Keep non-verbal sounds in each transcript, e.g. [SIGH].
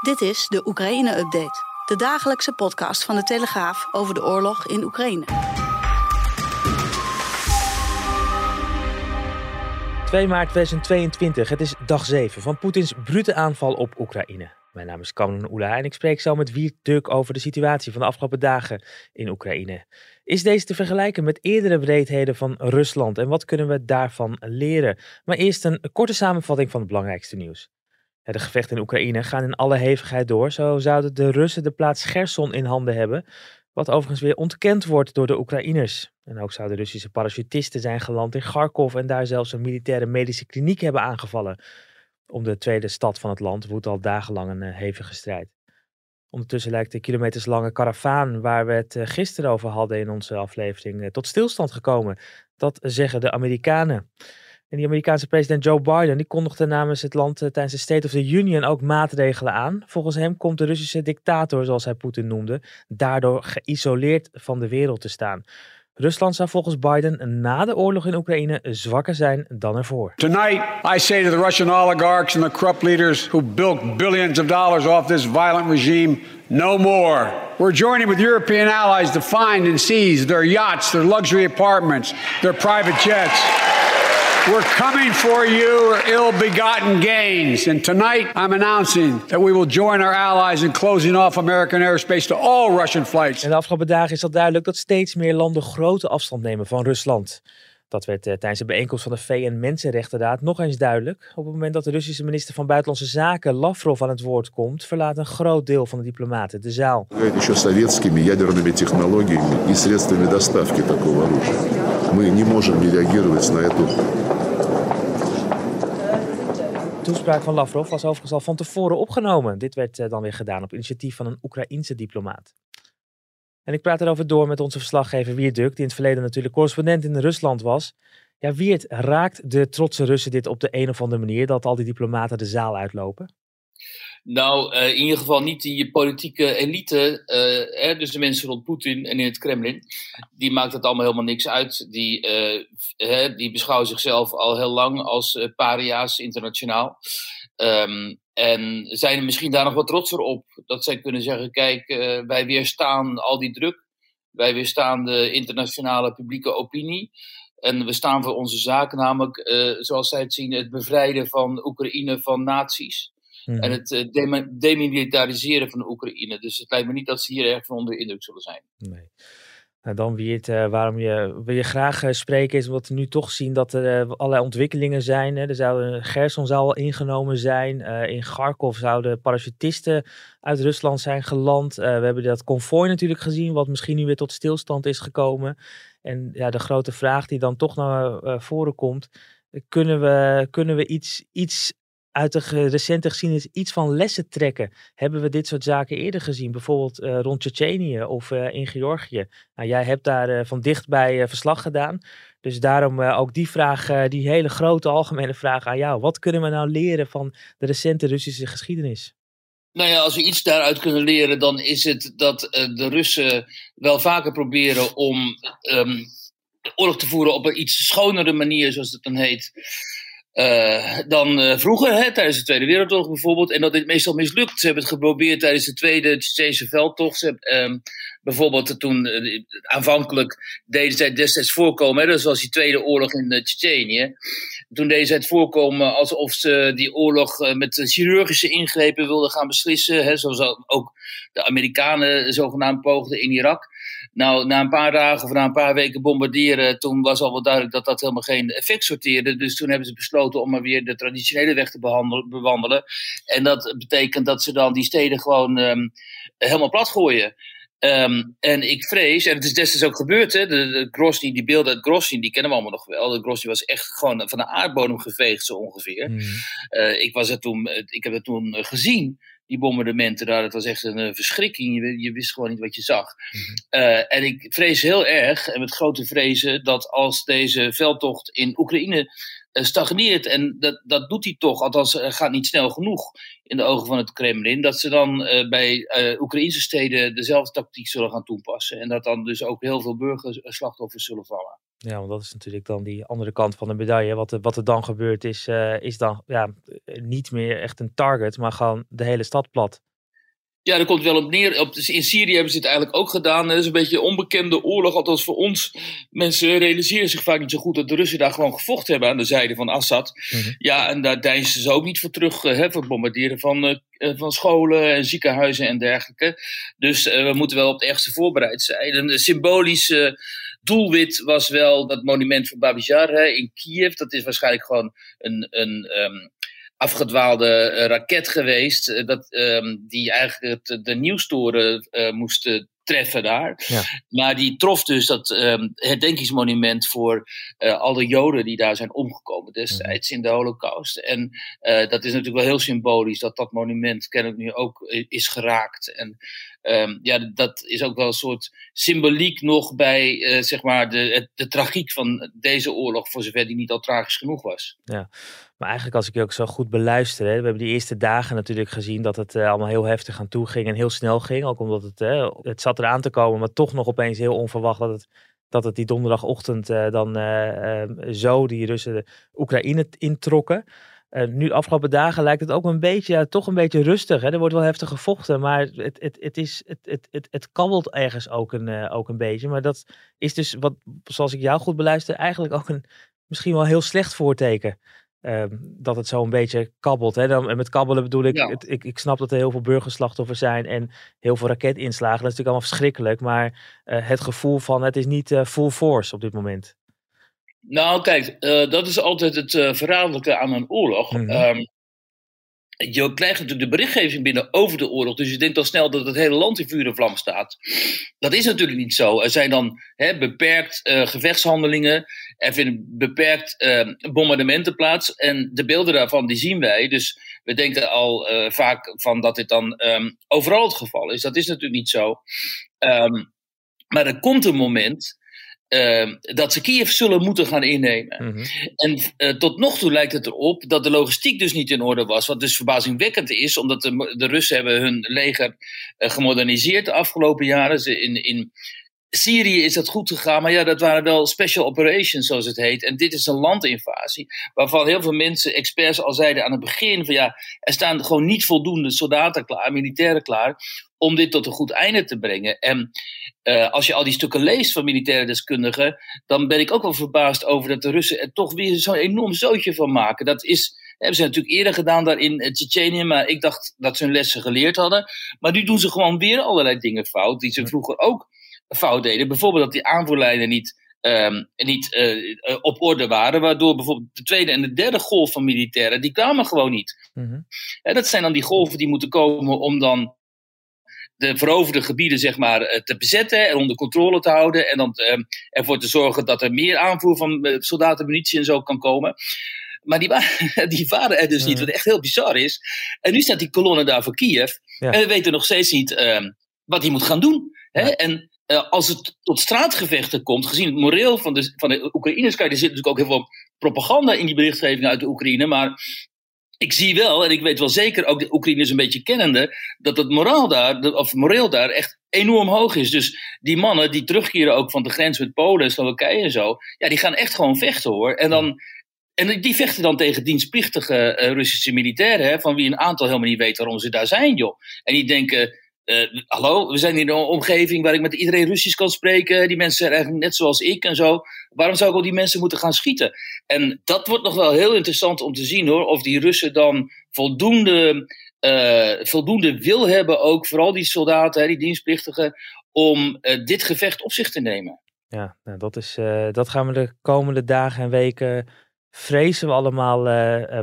Dit is de Oekraïne-update, de dagelijkse podcast van de Telegraaf over de oorlog in Oekraïne. 2 maart 2022, het is dag 7 van Poetins brute aanval op Oekraïne. Mijn naam is Kamran Oela en ik spreek zo met Wiert Duk over de situatie van de afgelopen dagen in Oekraïne. Is deze te vergelijken met eerdere breedheden van Rusland en wat kunnen we daarvan leren? Maar eerst een korte samenvatting van het belangrijkste nieuws. De gevechten in Oekraïne gaan in alle hevigheid door. Zo zouden de Russen de plaats Gerson in handen hebben, wat overigens weer ontkend wordt door de Oekraïners. En ook zouden Russische parachutisten zijn geland in Kharkov en daar zelfs een militaire medische kliniek hebben aangevallen. Om de tweede stad van het land woedt al dagenlang een uh, hevige strijd. Ondertussen lijkt de kilometerslange karavaan waar we het uh, gisteren over hadden in onze aflevering uh, tot stilstand gekomen. Dat zeggen de Amerikanen. En die Amerikaanse president Joe Biden die kondigde namens het land tijdens de State of the Union ook maatregelen aan. Volgens hem komt de Russische dictator, zoals hij Poetin noemde, daardoor geïsoleerd van de wereld te staan. Rusland zou volgens Biden na de oorlog in Oekraïne zwakker zijn dan ervoor. Tonight I say to the Russian oligarchs and the corrupt leaders who built billions of dollars off this violent regime, no more. We're joining with European allies to find and seize their yachts, their luxury apartments, their private jets. We're coming for your ill-begotten gains. And tonight, I'm announcing that we will join our allies in closing off American airspace to all Russian flights. En de afgelopen dagen is al duidelijk dat steeds meer landen grote afstand nemen van Rusland. Dat werd uh, tijdens de bijeenkomst van de VN-Mensenrechtenraad nog eens duidelijk. Op het moment dat de Russische minister van Buitenlandse Zaken Lavrov aan het woord komt, verlaat een groot deel van de diplomaten de zaal. Мы toespraak van Lavrov was overigens al van tevoren opgenomen. Dit werd uh, dan weer gedaan op initiatief van een Oekraïense diplomaat. En ik praat erover door met onze verslaggever Wiert Duk, die in het verleden natuurlijk correspondent in Rusland was. Ja, Wiert, raakt de trotse Russen dit op de een of andere manier, dat al die diplomaten de zaal uitlopen? Nou, uh, in ieder geval niet die politieke elite, uh, hè, dus de mensen rond Poetin en in het Kremlin. Die maakt het allemaal helemaal niks uit. Die, uh, hè, die beschouwen zichzelf al heel lang als paria's internationaal. Um, en zijn er misschien daar nog wat trotser op. Dat zij kunnen zeggen, kijk, wij weerstaan al die druk. Wij weerstaan de internationale publieke opinie. En we staan voor onze zaak, namelijk, zoals zij het zien, het bevrijden van Oekraïne van nazi's. En Mhm. het uh, demilitariseren van de Oekraïne. Dus het lijkt me niet dat ze hier erg van onder de indruk zullen zijn. Nee. Nou, dan wie het, uh, waarom je, wil je graag uh, spreken is omdat we nu toch zien dat er allerlei ontwikkelingen zijn. Hè. Er zouden, Gerson zou al ingenomen zijn. in Kharkov zouden parachutisten uit Rusland zijn geland. we hebben dat konvooi natuurlijk gezien, wat misschien nu weer tot stilstand is gekomen. En ja, de grote vraag die dan toch naar voren komt. Kunnen we, kunnen we iets, iets uit de recente geschiedenis iets van lessen trekken. Hebben we dit soort zaken eerder gezien? Bijvoorbeeld uh, rond Tsjetsjenië of uh, in Georgië. Nou, jij hebt daar uh, van dichtbij verslag gedaan. Dus daarom ook die vraag, die hele grote algemene vraag aan jou. Wat kunnen we nou leren van de recente Russische geschiedenis? Nou ja, als we iets daaruit kunnen leren, dan is het dat de Russen wel vaker proberen om um, oorlog te voeren op een iets schonere manier, zoals het dan heet. Uh, dan uh, vroeger, hè, tijdens de Tweede Wereldoorlog bijvoorbeeld. En dat dit meestal mislukt. Ze hebben het geprobeerd tijdens de Tweede Tsjechische veldtocht. Ze hebben, um, bijvoorbeeld toen uh, aanvankelijk deden zij destijds voorkomen. Hè, dat was die Tweede Oorlog in uh, Tsjetsjenië. Toen deden zij het voorkomen alsof ze die oorlog met chirurgische ingrepen wilden gaan beslissen. Hè, zoals ook de Amerikanen zogenaamd poogden in Irak. Nou, na een paar dagen of na een paar weken bombarderen, toen was al wel duidelijk dat dat helemaal geen effect sorteerde. Dus toen hebben ze besloten om maar weer de traditionele weg te bewandelen. En dat betekent dat ze dan die steden gewoon um, helemaal plat gooien. Um, en ik vrees, en het is destijds ook gebeurd, hè, de, de die beelden uit Grozny, die kennen we allemaal nog wel. De Grozny was echt gewoon van de aardbodem geveegd, zo ongeveer. Mm. Uh, ik, was er toen, ik heb het toen gezien die bombardementen daar. Dat was echt een uh, verschrikking. Je, je, wist gewoon niet wat je zag. Uh, en ik vrees heel erg, en met grote vrezen, dat als deze veldtocht in Oekraïne stagneert, en dat, dat doet hij toch, althans gaat niet snel genoeg in de ogen van het Kremlin, dat ze dan bij Oekraïnse steden dezelfde tactiek zullen gaan toepassen. En dat dan dus ook heel veel burgerslachtoffers zullen vallen. Ja, want dat is natuurlijk dan die andere kant van de medaille. Wat wat er dan gebeurt is, uh, is dan ja, niet meer echt een target, maar gewoon de hele stad plat. Ja, daar komt wel op neer. Op, in Syrië hebben ze het eigenlijk ook gedaan. Dat is een beetje een onbekende oorlog, althans voor ons. Mensen realiseren zich vaak niet zo goed dat de Russen daar gewoon gevochten hebben aan de zijde van Assad. Mhm. Ja, en daar deinzen ze ook niet voor terug, hè, voor bombarderen van, uh, van scholen en ziekenhuizen en dergelijke. Dus uh, we moeten wel op het ergste voorbereid zijn. Een symbolische doelwit was wel dat monument van Babijar hè, in Kiev. Dat is waarschijnlijk gewoon een, een um, afgedwaalde uh, raket geweest. Uh, dat, um, die eigenlijk de, de nieuwstoren uh, moest treffen daar. Ja. Maar die trof dus dat um, herdenkingsmonument voor uh, alle Joden die daar zijn omgekomen destijds in de Holocaust. En uh, dat is natuurlijk wel heel symbolisch dat dat monument kennelijk nu ook is geraakt. En um, ja, dat is ook wel een soort symboliek nog bij uh, zeg maar de, de tragiek van deze oorlog, voor zover die niet al tragisch genoeg was. Ja. Maar eigenlijk als ik je ook zo goed beluister, hè, we hebben die eerste dagen natuurlijk gezien dat het uh, allemaal heel heftig aan toe ging en heel snel ging. Ook omdat het, uh, het zat eraan te komen, maar toch nog opeens heel onverwacht dat het, dat het die donderdagochtend dan zo die Russen de Oekraïne introkken. Nu de afgelopen dagen lijkt het ook een beetje, ja, toch een beetje rustig. Hè? Er wordt wel heftig gevochten, maar het, het, het, is, het, het, het, het kabbelt ergens ook een, ook een beetje. Maar dat is dus, wat, zoals ik jou goed beluister, eigenlijk ook een misschien wel heel slecht voorteken. Um, dat het zo een beetje kabbelt. Hè? Dan, en met kabbelen bedoel ik, het, ik, ik snap dat er heel veel burgerslachtoffers zijn en heel veel raketinslagen. Dat is natuurlijk allemaal verschrikkelijk. Maar uh, het gevoel van het is niet uh, full force op dit moment. Nou, kijk, uh, dat is altijd het verraderlijke aan een oorlog. Mm -hmm. um, je krijgt natuurlijk de berichtgeving binnen over de oorlog. Dus je denkt al snel dat het hele land in vuur en vlam staat. Dat is natuurlijk niet zo. Er zijn dan hè, beperkt uh, gevechtshandelingen. Er vinden beperkt uh, bombardementen plaats. En de beelden daarvan die zien wij. Dus we denken al uh, vaak van dat dit dan um, overal het geval is. Dat is natuurlijk niet zo. Um, maar er komt een moment uh, dat ze Kiev zullen moeten gaan innemen. Mm -hmm. En uh, tot nog toe lijkt het erop dat de logistiek dus niet in orde was. Wat dus verbazingwekkend is, omdat de, de Russen hebben hun leger uh, gemoderniseerd de afgelopen jaren. Ze in, in Syrië is dat goed gegaan, maar ja, dat waren wel special operations, zoals het heet. En dit is een landinvasie, waarvan heel veel mensen, experts al zeiden aan het begin: van ja, er staan gewoon niet voldoende soldaten klaar, militairen klaar, om dit tot een goed einde te brengen. En uh, als je al die stukken leest van militaire deskundigen, dan ben ik ook wel verbaasd over dat de Russen er toch weer zo'n enorm zootje van maken. Dat is, hebben ze natuurlijk eerder gedaan daar in Tsjetsjenië, maar ik dacht dat ze hun lessen geleerd hadden. Maar nu doen ze gewoon weer allerlei dingen fout, die ze vroeger ook fout deden. Bijvoorbeeld dat die aanvoerlijnen niet Um, niet uh, op orde waren, waardoor bijvoorbeeld de tweede en de derde golf van militairen, die kwamen gewoon niet. Mm -hmm. en dat zijn dan die golven die moeten komen om dan de veroverde gebieden zeg maar, te bezetten en onder controle te houden. En dan uh, ervoor te zorgen dat er meer aanvoer van soldaten, munitie en zo kan komen. Maar die, wa [LAUGHS] die waren er dus niet, wat echt heel bizar is. En nu staat die kolonne daar voor Kiev. Ja. En we weten nog steeds niet uh, wat hij moet gaan doen. Hè? Ja. En uh, als het tot straatgevechten komt, gezien het moreel van de, van de Oekraïners, kijk, er zit natuurlijk ook heel veel propaganda in die berichtgeving uit de Oekraïne. Maar ik zie wel, en ik weet wel zeker, ook de Oekraïners een beetje kennende, dat het moraal daar, of moreel daar echt enorm hoog is. Dus die mannen die terugkeren ook van de grens met Polen, Slowakije en zo, ja, die gaan echt gewoon vechten hoor. En dan. En die vechten dan tegen dienstplichtige uh, Russische militairen, hè, van wie een aantal helemaal niet weet waarom ze daar zijn, joh. En die denken, uh, hallo, we zijn in een omgeving waar ik met iedereen Russisch kan spreken. Die mensen zijn eigenlijk net zoals ik en zo. Waarom zou ik al die mensen moeten gaan schieten? En dat wordt nog wel heel interessant om te zien hoor. Of die Russen dan voldoende, uh, voldoende wil hebben, ook vooral die soldaten, hè, die dienstplichtigen, om uh, dit gevecht op zich te nemen. Ja, nou, dat, is, dat gaan we de komende dagen en weken, vrezen we allemaal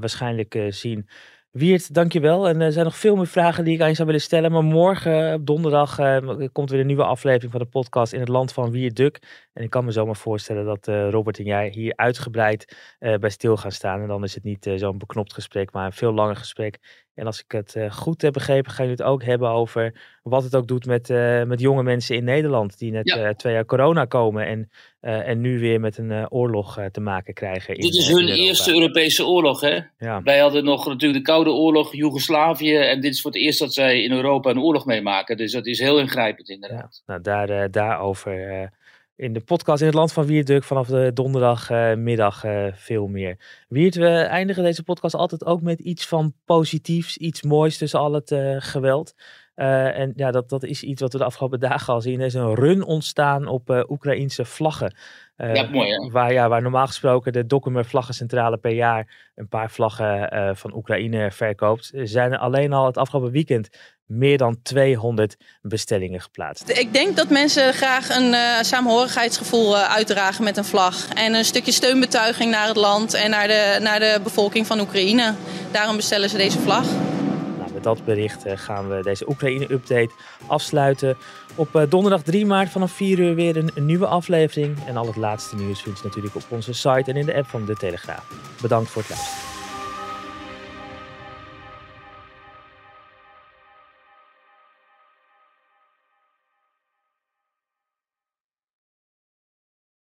waarschijnlijk zien. Wiert, dankjewel. En er zijn nog veel meer vragen die ik aan je zou willen stellen. Maar morgen, op donderdag, uh, komt weer een nieuwe aflevering van de podcast in het land van Wiert Duk. En ik kan me zomaar voorstellen dat uh, Robert en jij hier uitgebreid bij stil gaan staan. En dan is het niet zo'n beknopt gesprek, maar een veel langer gesprek. En als ik het goed heb begrepen, gaan jullie het ook hebben over wat het ook doet met, met jonge mensen in Nederland. Die net ja. twee jaar corona komen en, en nu weer met een oorlog te maken krijgen. In, Dit is hun eerste Europese oorlog, hè? Ja. Wij hadden nog natuurlijk de Koude Oorlog, Joegoslavië. En dit is voor het eerst dat zij in Europa een oorlog meemaken. Dus dat is heel ingrijpend, inderdaad. Ja. Nou, daar, daarover in de podcast in het land van Wierduk vanaf de donderdagmiddag uh, veel meer. Wiert, we eindigen deze podcast altijd ook met iets van positiefs, iets moois tussen al het geweld. En ja, dat, dat is iets wat we de afgelopen dagen al zien. Er is een run ontstaan op Oekraïense vlaggen. Uh, ja, mooi hè? Waar, ja, waar normaal gesproken de Dokumer Vlaggencentrale per jaar een paar vlaggen uh, van Oekraïne verkoopt, zijn er alleen al het afgelopen weekend meer dan 200 bestellingen geplaatst. Ik denk dat mensen graag een uh, samenhorigheidsgevoel uitdragen met een vlag. En een stukje steunbetuiging naar het land en naar de, naar de bevolking van Oekraïne. Daarom bestellen ze deze vlag dat bericht eh, gaan we deze Oekraïne-update afsluiten. Op eh, donderdag 3 maart vanaf 4 uur weer een, nieuwe aflevering. En al het laatste nieuws vind je natuurlijk op onze site en in de app van De Telegraaf. Bedankt voor het luisteren.